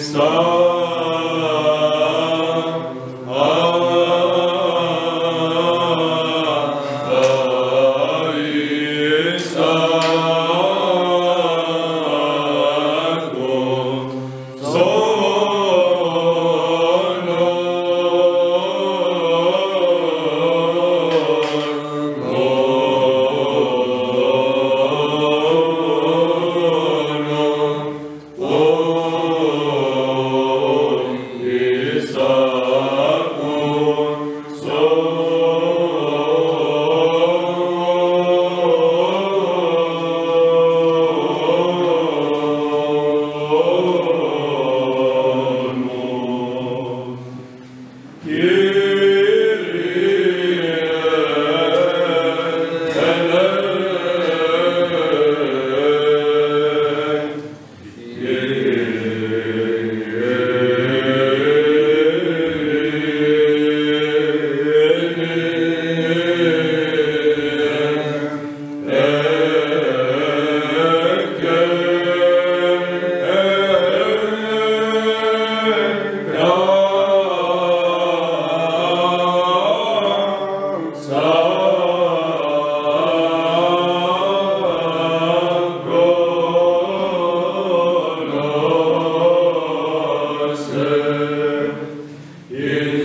So.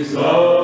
exalted.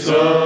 Jesus.